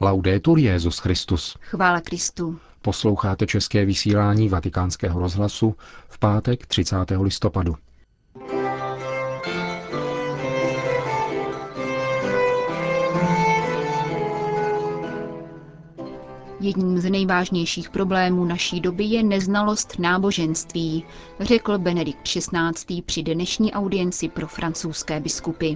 Laudetur Jezus Christus. Chvála Kristu. Posloucháte české vysílání Vatikánského rozhlasu v pátek 30. listopadu. Jedním z nejvážnějších problémů naší doby je neznalost náboženství, řekl Benedikt XVI. při dnešní audienci pro francouzské biskupy.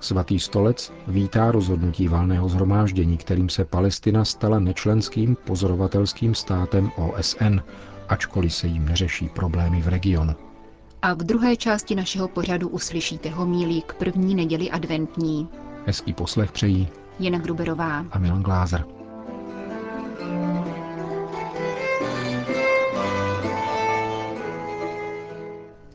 Svatý stolec vítá rozhodnutí valného zhromáždění, kterým se Palestina stala nečlenským pozorovatelským státem OSN, ačkoliv se jim neřeší problémy v regionu. A v druhé části našeho pořadu uslyšíte homílí k první neděli adventní. Hezký poslech přejí Jana Gruberová a Milan Glázer.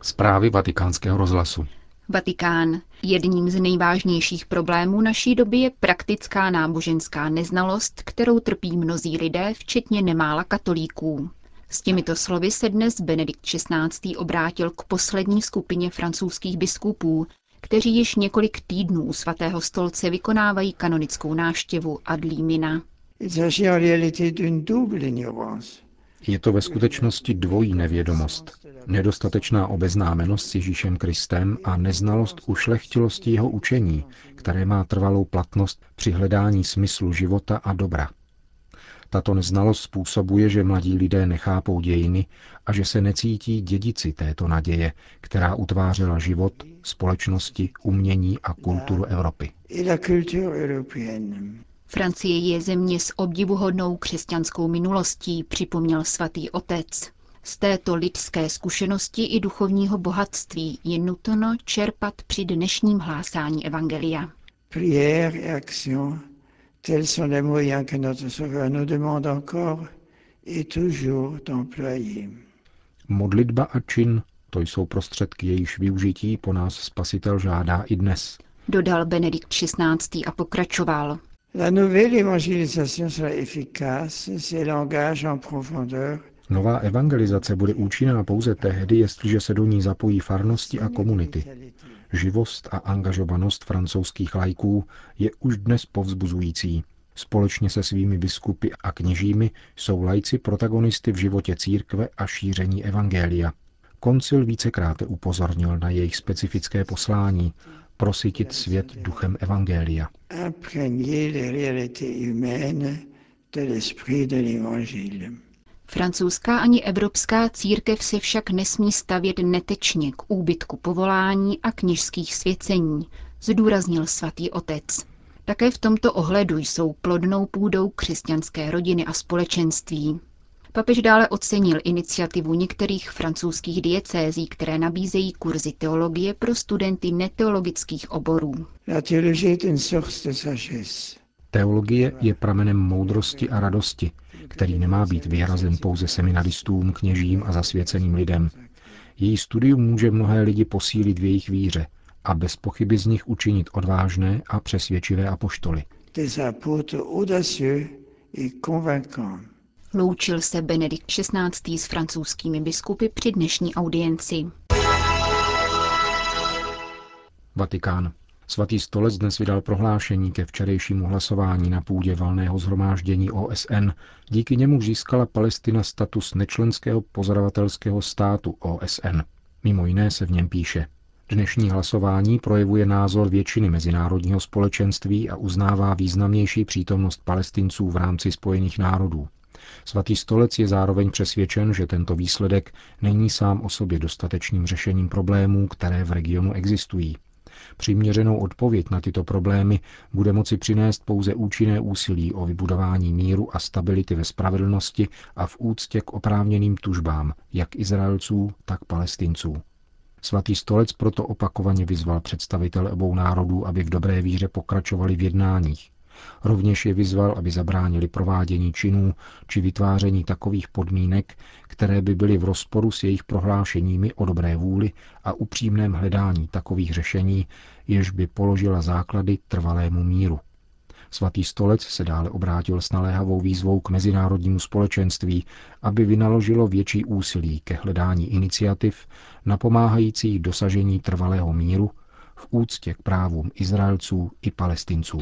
Zprávy vatikánského rozhlasu. Vatikán. Jedním z nejvážnějších problémů naší doby je praktická náboženská neznalost, kterou trpí mnozí lidé, včetně nemála katolíků. S těmito slovy se dnes Benedikt XVI. obrátil k poslední skupině francouzských biskupů, kteří již několik týdnů u svatého stolce vykonávají kanonickou návštěvu Adlímina. Je to ve skutečnosti dvojí nevědomost. Nedostatečná obeznámenost s Ježíšem Kristem a neznalost ušlechtilosti jeho učení, které má trvalou platnost při hledání smyslu života a dobra. Tato neznalost způsobuje, že mladí lidé nechápou dějiny a že se necítí dědici této naděje, která utvářela život, společnosti, umění a kulturu Evropy. Francie je země s obdivuhodnou křesťanskou minulostí, připomněl svatý otec. Z této lidské zkušenosti i duchovního bohatství je nutno čerpat při dnešním hlásání Evangelia. Prière et action, tels sont les moyens que notre Sauveur nous demande encore et toujours d'employer. Modlitba a čin, to jsou prostředky, jejíž využití po nás Spasitel žádá i dnes. Dodal Benedikt XVI. a pokračoval. La nouvelle évangélisation sera efficace si elle engage en profondeur Nová evangelizace bude účinná pouze tehdy, jestliže se do ní zapojí farnosti a komunity. Živost a angažovanost francouzských lajků je už dnes povzbuzující. Společně se svými biskupy a kněžími jsou lajci protagonisty v životě církve a šíření evangelia. Koncil vícekráte upozornil na jejich specifické poslání prosytit svět duchem evangelia. Francouzská ani evropská církev se však nesmí stavět netečně k úbytku povolání a kněžských svěcení, zdůraznil svatý otec. Také v tomto ohledu jsou plodnou půdou křesťanské rodiny a společenství. Papež dále ocenil iniciativu některých francouzských diecézí, které nabízejí kurzy teologie pro studenty neteologických oborů. Teologie je pramenem moudrosti a radosti, který nemá být vyhrazen pouze seminaristům, kněžím a zasvěceným lidem. Její studium může mnohé lidi posílit v jejich víře a bez pochyby z nich učinit odvážné a přesvědčivé apoštoly. Loučil se Benedikt XVI. s francouzskými biskupy při dnešní audienci. Vatikán. Svatý stolec dnes vydal prohlášení ke včerejšímu hlasování na půdě valného zhromáždění OSN. Díky němu získala Palestina status nečlenského pozorovatelského státu OSN. Mimo jiné se v něm píše. Dnešní hlasování projevuje názor většiny mezinárodního společenství a uznává významnější přítomnost palestinců v rámci Spojených národů. Svatý stolec je zároveň přesvědčen, že tento výsledek není sám o sobě dostatečným řešením problémů, které v regionu existují. Přiměřenou odpověď na tyto problémy bude moci přinést pouze účinné úsilí o vybudování míru a stability ve spravedlnosti a v úctě k oprávněným tužbám jak Izraelců, tak Palestinců. Svatý stolec proto opakovaně vyzval představitele obou národů, aby v dobré víře pokračovali v jednáních. Rovněž je vyzval, aby zabránili provádění činů či vytváření takových podmínek, které by byly v rozporu s jejich prohlášeními o dobré vůli a upřímném hledání takových řešení, jež by položila základy trvalému míru. Svatý stolec se dále obrátil s naléhavou výzvou k mezinárodnímu společenství, aby vynaložilo větší úsilí ke hledání iniciativ napomáhajících dosažení trvalého míru v úctě k právům Izraelců i Palestinců.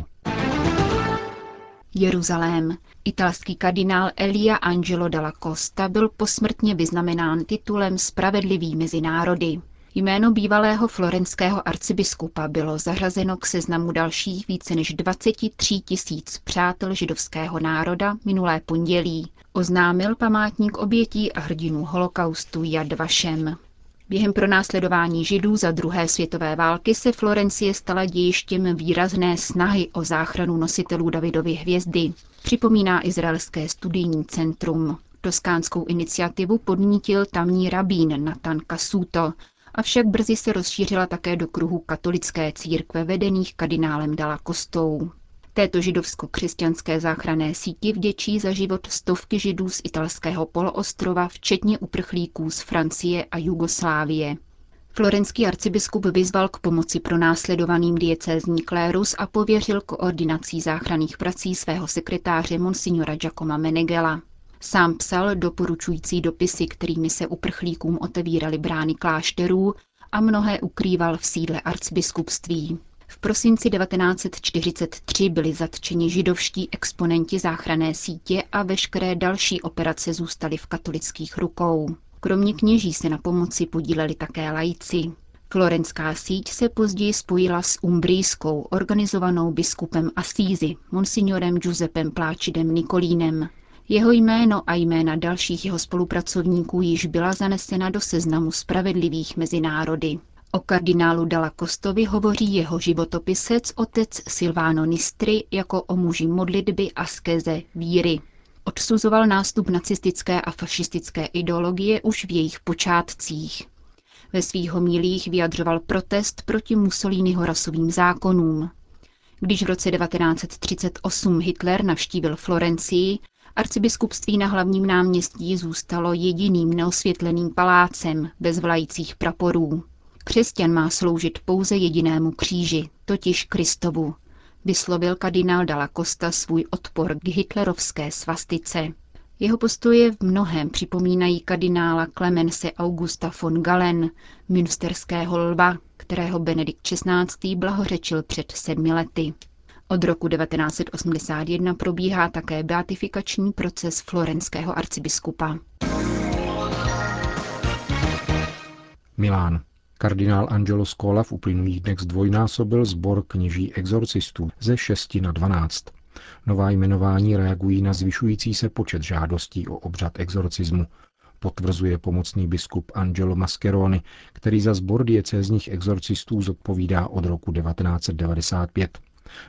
Jeruzalém. Italský kardinál Elia Angelo dalla Costa byl posmrtně vyznamenán titulem Spravedlivý mezi národy. Jméno bývalého florenského arcibiskupa bylo zařazeno k seznamu dalších více než 23 tisíc přátel židovského národa minulé pondělí, oznámil památník obětí a hrdinů holokaustu Yad Vashem. Během pronásledování židů za druhé světové války se Florencie stala dějištěm výrazné snahy o záchranu nositelů Davidovy hvězdy, připomíná izraelské studijní centrum. Toskánskou iniciativu podnítil tamní rabín Natan Kasuto, avšak brzy se rozšířila také do kruhu katolické církve vedených kardinálem Dala Kostou. Této židovsko-křesťanské záchranné síti vděčí za život stovky židů z italského poloostrova, včetně uprchlíků z Francie a Jugoslávie. Florenský arcibiskup vyzval k pomoci pro následovaným diecézní klérus a pověřil koordinací záchranných prací svého sekretáře monsignora Giacoma Menegela. Sám psal doporučující dopisy, kterými se uprchlíkům otevíraly brány klášterů a mnohé ukrýval v sídle arcibiskupství. V prosinci 1943 byli zatčeni židovští exponenti záchrané sítě a veškeré další operace zůstaly v katolických rukou. Kromě kněží se na pomoci podíleli také lajci. Florenská síť se později spojila s umbrijskou, organizovanou biskupem Assízy, monsignorem Giuseppem Pláčidem Nikolínem. Jeho jméno a jména dalších jeho spolupracovníků již byla zanesena do seznamu spravedlivých mezi národy. O kardinálu Dala Kostovi hovoří jeho životopisec otec Silvano Nistri jako o muži modlitby, askeze, víry. Odsuzoval nástup nacistické a fašistické ideologie už v jejich počátcích. Ve svých homílích vyjadřoval protest proti Mussoliniho rasovým zákonům. Když v roce 1938 Hitler navštívil Florencii, arcibiskupství na hlavním náměstí zůstalo jediným neosvětleným palácem bez vlajících praporů. Křesťan má sloužit pouze jedinému kříži, totiž Kristovu, vyslovil kardinál Dalla Costa svůj odpor k hitlerovské svastice. Jeho postoje v mnohem připomínají kardinála Clemense Augusta von Galen, münsterského lva, kterého Benedikt XVI. blahořečil před sedmi lety. Od roku 1981 probíhá také beatifikační proces florenského arcibiskupa. Milán. Kardinál Angelo Scola v uplynulých dnech zdvojnásobil sbor kněží exorcistů ze 6 na 12. Nová jmenování reagují na zvyšující se počet žádostí o obřad exorcismu, potvrzuje pomocný biskup Angelo Mascheroni, který za sbor diecézních exorcistů zodpovídá od roku 1995.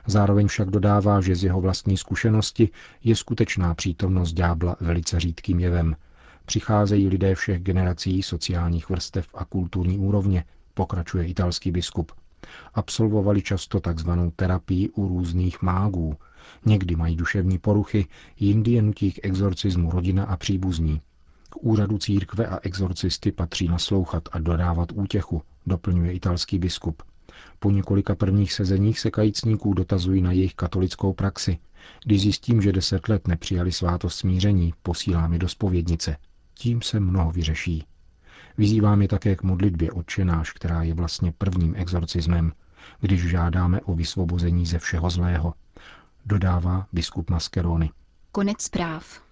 Zároveň však dodává, že z jeho vlastní zkušenosti je skutečná přítomnost ďábla velice řídkým jevem – Přicházejí lidé všech generací, sociálních vrstev a kulturní úrovně, pokračuje italský biskup. Absolvovali často takzvanou terapii u různých mágů. Někdy mají duševní poruchy, jindy je nutí k exorcismu rodina a příbuzní. K úřadu církve a exorcisty patří naslouchat a dodávat útěchu, doplňuje italský biskup. Po několika prvních sezeních se kajícníků dotazují na jejich katolickou praxi. Když zjistím, že deset let nepřijali svátost smíření, posílám je do spovědnice. Tím se mnoho vyřeší. Vyzývám je také k modlitbě odčenáš, která je vlastně prvním exorcismem, když žádáme o vysvobození ze všeho zlého, dodává biskup Mascheroni. Konec zpráv.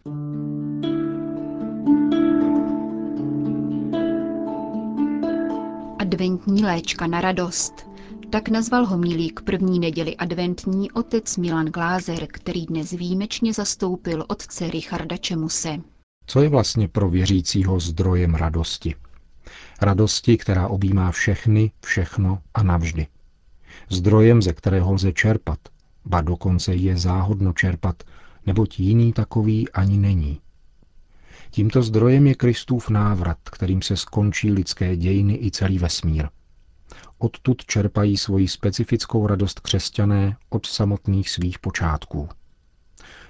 Adventní léčka na radost. Tak nazval homilík první neděli adventní otec Milan Glázer, který dnes výjimečně zastoupil otce Richarda Čemuse. Co je vlastně pro věřícího zdrojem radosti? Radosti, která objímá všechny, všechno a navždy. Zdrojem, ze kterého lze čerpat, ba dokonce je záhodno čerpat, neboť jiný takový ani není. Tímto zdrojem je Kristův návrat, kterým se skončí lidské dějiny i celý vesmír. Odtud čerpají svoji specifickou radost křesťané od samotných svých počátků.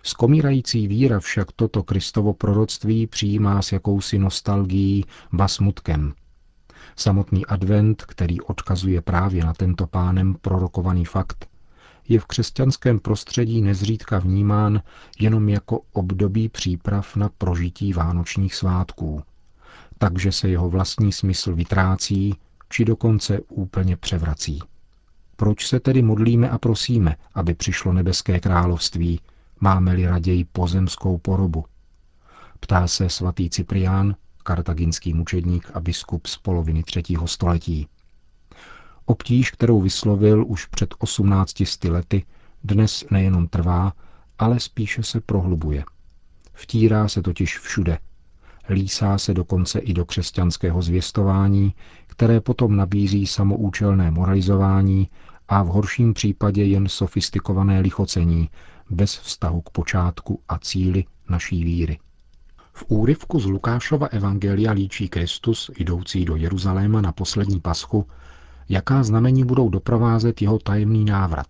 Skomírající víra však toto Kristovo proroctví přijímá s jakousi nostalgií, ba smutkem. Samotný advent, který odkazuje právě na tento pánem prorokovaný fakt, je v křesťanském prostředí nezřídka vnímán jenom jako období příprav na prožití vánočních svátků, takže se jeho vlastní smysl vytrácí, či dokonce úplně převrací. Proč se tedy modlíme a prosíme, aby přišlo nebeské království, Máme-li raději pozemskou porobu? Ptá se svatý Cyprián, kartaginský mučedník a biskup z poloviny třetího století. Obtíž, kterou vyslovil už před 18 lety, dnes nejenom trvá, ale spíše se prohlubuje. Vtírá se totiž všude. Lísá se dokonce i do křesťanského zvěstování, které potom nabízí samoučelné moralizování a v horším případě jen sofistikované lichocení, bez vztahu k počátku a cíli naší víry. V úryvku z Lukášova evangelia líčí Kristus, jdoucí do Jeruzaléma na poslední paschu, jaká znamení budou doprovázet jeho tajemný návrat.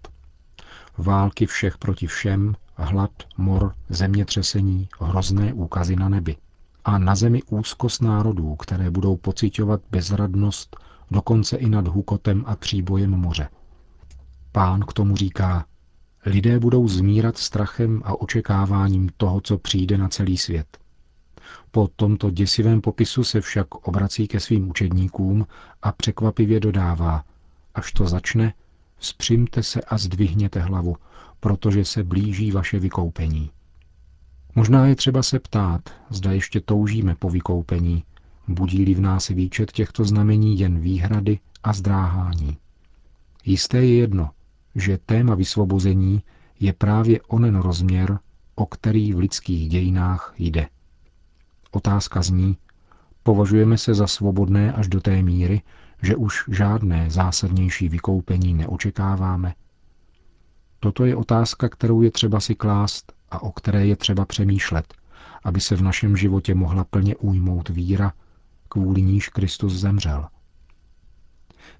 Války všech proti všem, hlad, mor, zemětřesení, hrozné úkazy na nebi. A na zemi úzkost národů, které budou pocitovat bezradnost, dokonce i nad hukotem a příbojem moře. Pán k tomu říká, lidé budou zmírat strachem a očekáváním toho, co přijde na celý svět. Po tomto děsivém popisu se však obrací ke svým učedníkům a překvapivě dodává, až to začne, vzpřimte se a zdvihněte hlavu, protože se blíží vaše vykoupení. Možná je třeba se ptát, zda ještě toužíme po vykoupení, budí-li v nás výčet těchto znamení jen výhrady a zdráhání. Jisté je jedno, že téma vysvobození je právě onen rozměr, o který v lidských dějinách jde. Otázka zní, považujeme se za svobodné až do té míry, že už žádné zásadnější vykoupení neočekáváme? Toto je otázka, kterou je třeba si klást a o které je třeba přemýšlet, aby se v našem životě mohla plně ujmout víra, kvůli níž Kristus zemřel.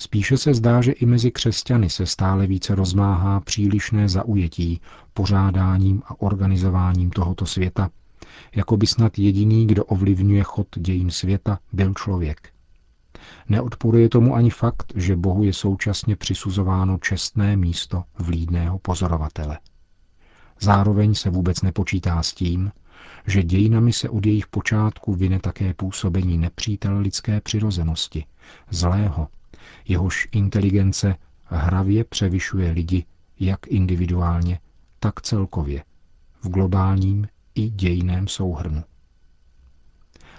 Spíše se zdá, že i mezi křesťany se stále více rozmáhá přílišné zaujetí pořádáním a organizováním tohoto světa, jako by snad jediný, kdo ovlivňuje chod dějin světa, byl člověk. Neodporuje tomu ani fakt, že Bohu je současně přisuzováno čestné místo vlídného pozorovatele. Zároveň se vůbec nepočítá s tím, že dějinami se od jejich počátku vyne také působení nepřítele lidské přirozenosti, zlého, jehož inteligence hravě převyšuje lidi jak individuálně, tak celkově, v globálním i dějiném souhrnu.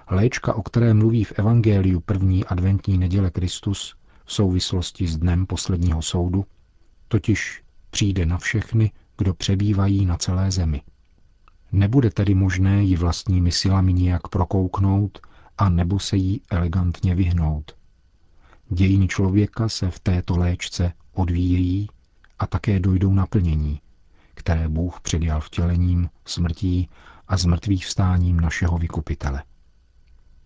Léčka, o které mluví v Evangeliu první adventní neděle Kristus v souvislosti s dnem posledního soudu, totiž přijde na všechny, kdo přebývají na celé zemi. Nebude tedy možné ji vlastními silami nijak prokouknout a nebo se jí elegantně vyhnout. Dějiny člověka se v této léčce odvíjejí a také dojdou naplnění, které Bůh předjal vtělením, smrtí a zmrtvých vstáním našeho vykupitele.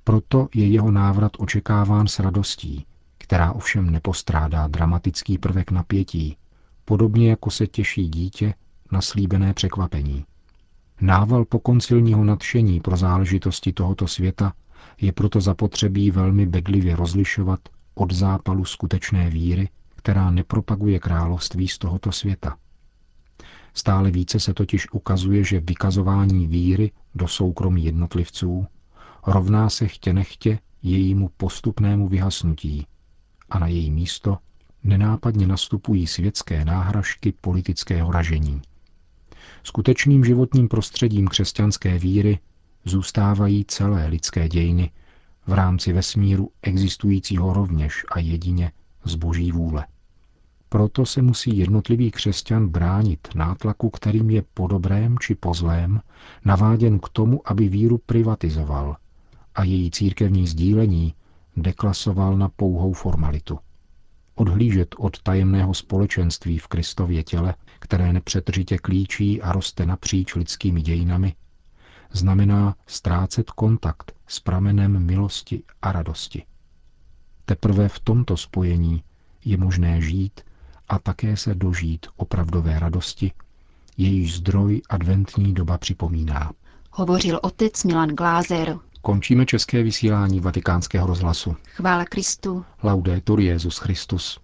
Proto je jeho návrat očekáván s radostí, která ovšem nepostrádá dramatický prvek napětí, podobně jako se těší dítě na slíbené překvapení. Nával pokoncilního nadšení pro záležitosti tohoto světa je proto zapotřebí velmi bedlivě rozlišovat od zápalu skutečné víry, která nepropaguje království z tohoto světa. Stále více se totiž ukazuje, že vykazování víry do soukromí jednotlivců rovná se chtě nechtě jejímu postupnému vyhasnutí a na její místo nenápadně nastupují světské náhražky politického ražení. Skutečným životním prostředím křesťanské víry zůstávají celé lidské dějiny v rámci vesmíru existujícího rovněž a jedině z boží vůle. Proto se musí jednotlivý křesťan bránit nátlaku, kterým je po dobrém či po zlém naváděn k tomu, aby víru privatizoval a její církevní sdílení deklasoval na pouhou formalitu. Odhlížet od tajemného společenství v Kristově těle, které nepřetržitě klíčí a roste napříč lidskými dějinami, znamená ztrácet kontakt s pramenem milosti a radosti. Teprve v tomto spojení je možné žít a také se dožít opravdové radosti, jejíž zdroj adventní doba připomíná. Hovořil otec Milan Glázer. Končíme české vysílání vatikánského rozhlasu. Chvála Kristu. Laudetur Jezus Christus.